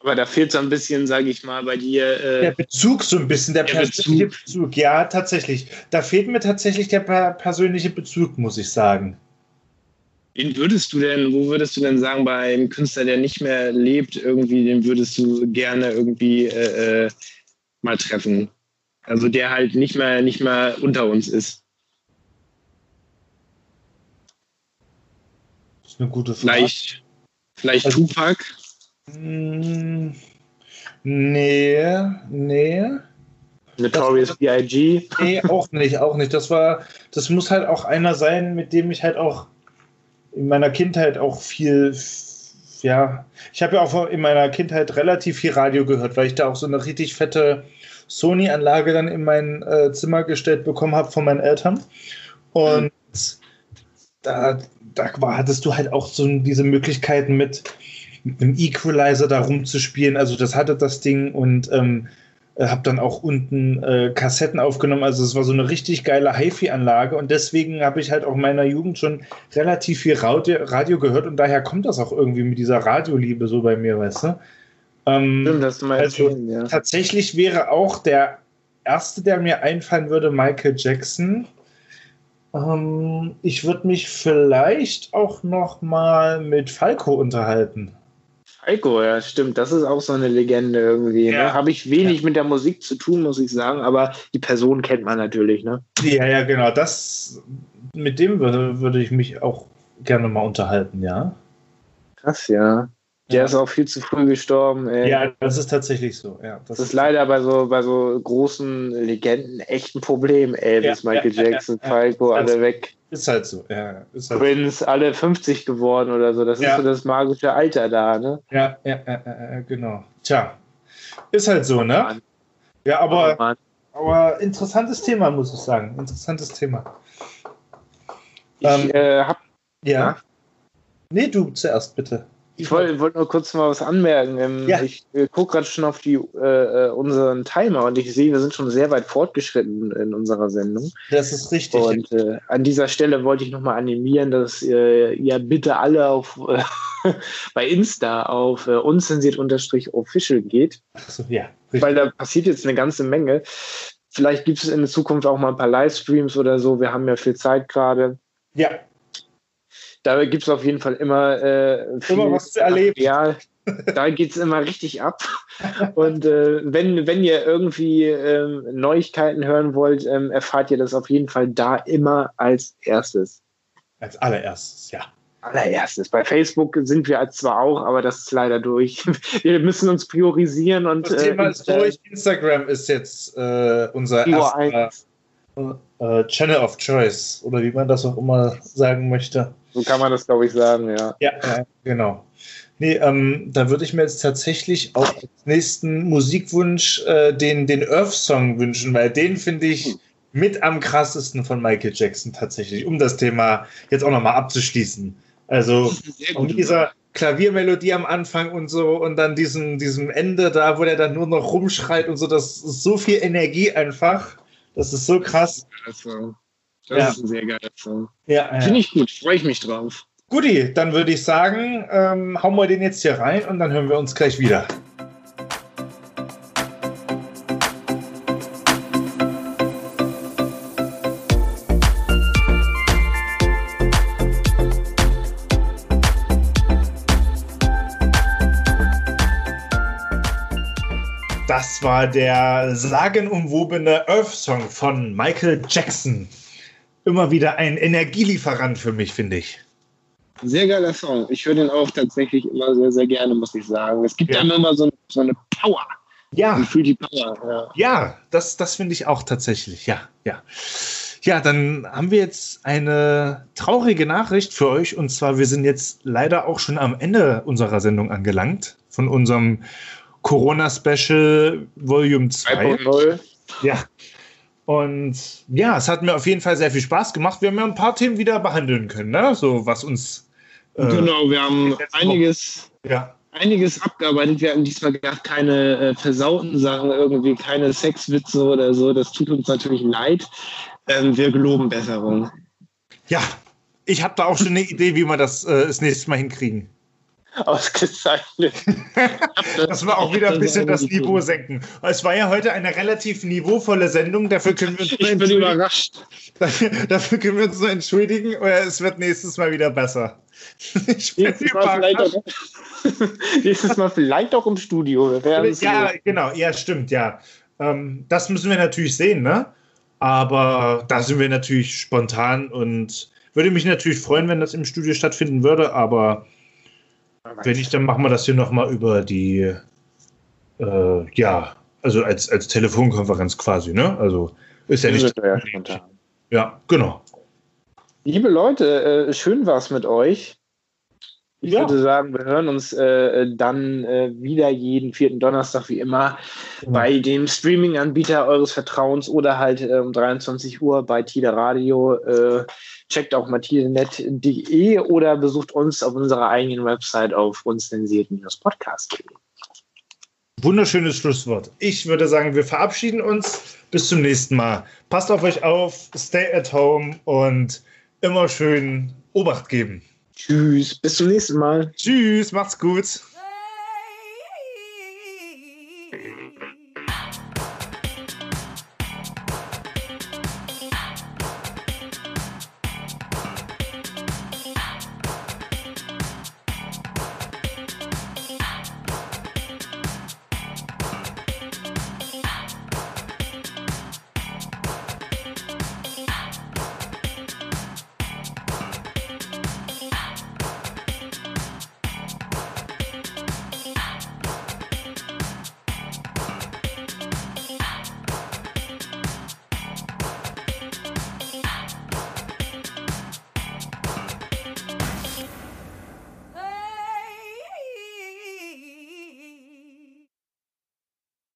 Aber da fehlt so ein bisschen, sage ich mal, bei dir. der Äh, Bezug so ein bisschen, der, Der persönliche Bezug. Ja, tatsächlich. Da fehlt mir tatsächlich der per persönliche Bezug, muss ich sagen. Wen würdest du denn, wo würdest du denn sagen, bei einem Künstler, der nicht mehr lebt, irgendwie, den würdest du gerne irgendwie äh, äh, mal treffen? Also der halt nicht mehr, nicht mehr unter uns ist. Das ist eine gute Frage. Vielleicht, vielleicht Also- Tupac. Mm, nee, nee. Notorious B.I.G. Nee, auch nicht, auch nicht. Das war, das muss halt auch einer sein, mit dem ich halt auch in meiner Kindheit auch viel, ja, ich habe ja auch in meiner Kindheit relativ viel Radio gehört, weil ich da auch so eine richtig fette Sony-Anlage dann in mein äh, Zimmer gestellt bekommen habe von meinen Eltern. Und da, da war, hattest du halt auch so diese Möglichkeiten mit, mit einem Equalizer da rumzuspielen. Also das hatte das Ding und ähm, habe dann auch unten äh, Kassetten aufgenommen. Also es war so eine richtig geile HiFi-Anlage und deswegen habe ich halt auch in meiner Jugend schon relativ viel Radio, Radio gehört und daher kommt das auch irgendwie mit dieser Radioliebe so bei mir, weißt du? Ähm, Stimmt, das mal Also, erzählen, ja. Tatsächlich wäre auch der erste, der mir einfallen würde, Michael Jackson. Ähm, ich würde mich vielleicht auch noch mal mit Falco unterhalten. Falco, ja, stimmt. Das ist auch so eine Legende irgendwie. Ja. Ne? Habe ich wenig mit der Musik zu tun, muss ich sagen, aber die Person kennt man natürlich, ne? Ja, ja, genau. Das mit dem würde, würde ich mich auch gerne mal unterhalten, ja. Krass, ja. Der ist auch viel zu früh gestorben. Ey. Ja, das ist tatsächlich so. Ja, Das ist leider bei so, bei so großen Legenden echt ein Problem. Elvis, Ja, Michael ja, ja, Jackson, ja. Falco, Also- alle weg. Ist halt so. Ja, ist halt Prince, alle 50 geworden oder so. Das ist so das magische Alter da, ne? ja, ja, ja, ja, ja, genau. Tja, ist halt so, ne? Mann. Ja, aber, Oh Mann. aber interessantes Thema, muss ich sagen. Interessantes Thema. Ich Ähm, äh, hab Ja. Ja. Nee, du zuerst bitte. Ich wollte wollt nur kurz mal was anmerken. Ähm, Ja. Ich äh, gucke gerade schon auf die, äh, äh, unseren Timer und ich sehe, wir sind schon sehr weit fortgeschritten in unserer Sendung. Das ist richtig. Und äh, an dieser Stelle wollte ich nochmal animieren, dass äh, ihr bitte alle auf äh, [laughs] bei Insta auf unzensiert-official geht, Achso, ja. Richtig. weil da passiert jetzt eine ganze Menge. Vielleicht gibt es in der Zukunft auch mal ein paar Livestreams oder so. Wir haben ja viel Zeit gerade. Ja, Da gibt es auf jeden Fall immer, äh, viel Immer was zu erleben. Material. Da geht es immer richtig ab. [laughs] Und äh, wenn, wenn ihr irgendwie ähm, Neuigkeiten hören wollt, ähm, erfahrt ihr das auf jeden Fall da immer als erstes. als allererstes, ja. allererstes. Bei Facebook sind wir zwar auch, aber das ist leider durch. [laughs] Wir müssen uns priorisieren und. Das Thema ist äh, durch. Instagram ist jetzt äh, unser erster äh, Channel of Choice oder wie man das auch immer sagen möchte. So kann man das, glaube ich, sagen, ja. Ja, genau. Nee, ähm, da würde ich mir jetzt tatsächlich auch als nächsten Musikwunsch äh, den, den Earth-Song wünschen, weil den finde ich mit am krassesten von Michael Jackson tatsächlich, um das Thema jetzt auch nochmal abzuschließen. Also mit dieser Klaviermelodie am Anfang und so und dann diesem, diesem Ende da, wo der dann nur noch rumschreit und so, das ist so viel Energie einfach. Das ist so krass. Das ja. ist ein sehr geiler Song. Ja, ja. Finde ich gut, freue ich mich drauf. Guti, dann würde ich sagen, ähm, hauen wir den jetzt hier rein und dann hören wir uns gleich wieder. Das war der sagenumwobene Earth-Song von Michael Jackson. Immer wieder ein Energielieferant für mich, finde ich. Sehr geiler Song. Ich höre den auch tatsächlich immer sehr, sehr gerne, muss ich sagen. Es gibt ja. immer so, so eine Power. Ja. Fühle die Power. Ja, ja das, das finde ich auch tatsächlich. Ja, ja. Ja, dann haben wir jetzt eine traurige Nachricht für euch. Und zwar, wir sind jetzt leider auch schon am Ende unserer Sendung angelangt. Von unserem Corona-Special Volume 2. 3.0. Ja. Und ja, es hat mir auf jeden Fall sehr viel Spaß gemacht. Wir haben ja ein paar Themen wieder behandeln können, ne? So was uns. Äh, genau, wir haben einiges, ja. einiges abgearbeitet. Wir hatten diesmal gar keine äh, versauten Sachen, irgendwie keine Sexwitze oder so. Das tut uns natürlich leid. Ähm, wir geloben Besserung. Ja, ich habe da auch schon eine Idee, wie wir das äh, das nächste Mal hinkriegen [laughs] ausgezeichnet. [laughs] das war auch wieder ein bisschen das Niveau senken. Es war ja heute eine relativ niveauvolle Sendung, dafür können wir uns Ich bin überrascht. [laughs] Dafür, dafür, können wir uns nur entschuldigen, oder es wird nächstes Mal wieder besser. Ich bin nächstes, Mal auch, nächstes Mal vielleicht auch im Studio. ja, sehen. genau, ja, stimmt, ja. Ähm, das müssen wir natürlich sehen, ne? Aber da sind wir natürlich spontan und würde mich natürlich freuen, wenn das im Studio stattfinden würde, aber wenn nicht, dann machen wir das hier nochmal über die, äh, ja, also als, als Telefonkonferenz quasi, ne? Also ist ja nicht. Ja, ja, genau. Liebe Leute, äh, schön war es mit euch. Ich ja. würde sagen, wir hören uns äh, dann äh, wieder jeden vierten Donnerstag wie immer ja. bei dem Streaming-Anbieter eures Vertrauens oder halt äh, um 23 Uhr bei Tide Radio. Äh, checkt auch mathildenet.de oder besucht uns auf unserer eigenen Website auf unzensiert-podcast.de. Wunderschönes Schlusswort. Ich würde sagen, wir verabschieden uns. Bis zum nächsten Mal. Passt auf euch auf, stay at home und immer schön Obacht geben. Tschüss, bis zum nächsten Mal. Tschüss, macht's gut.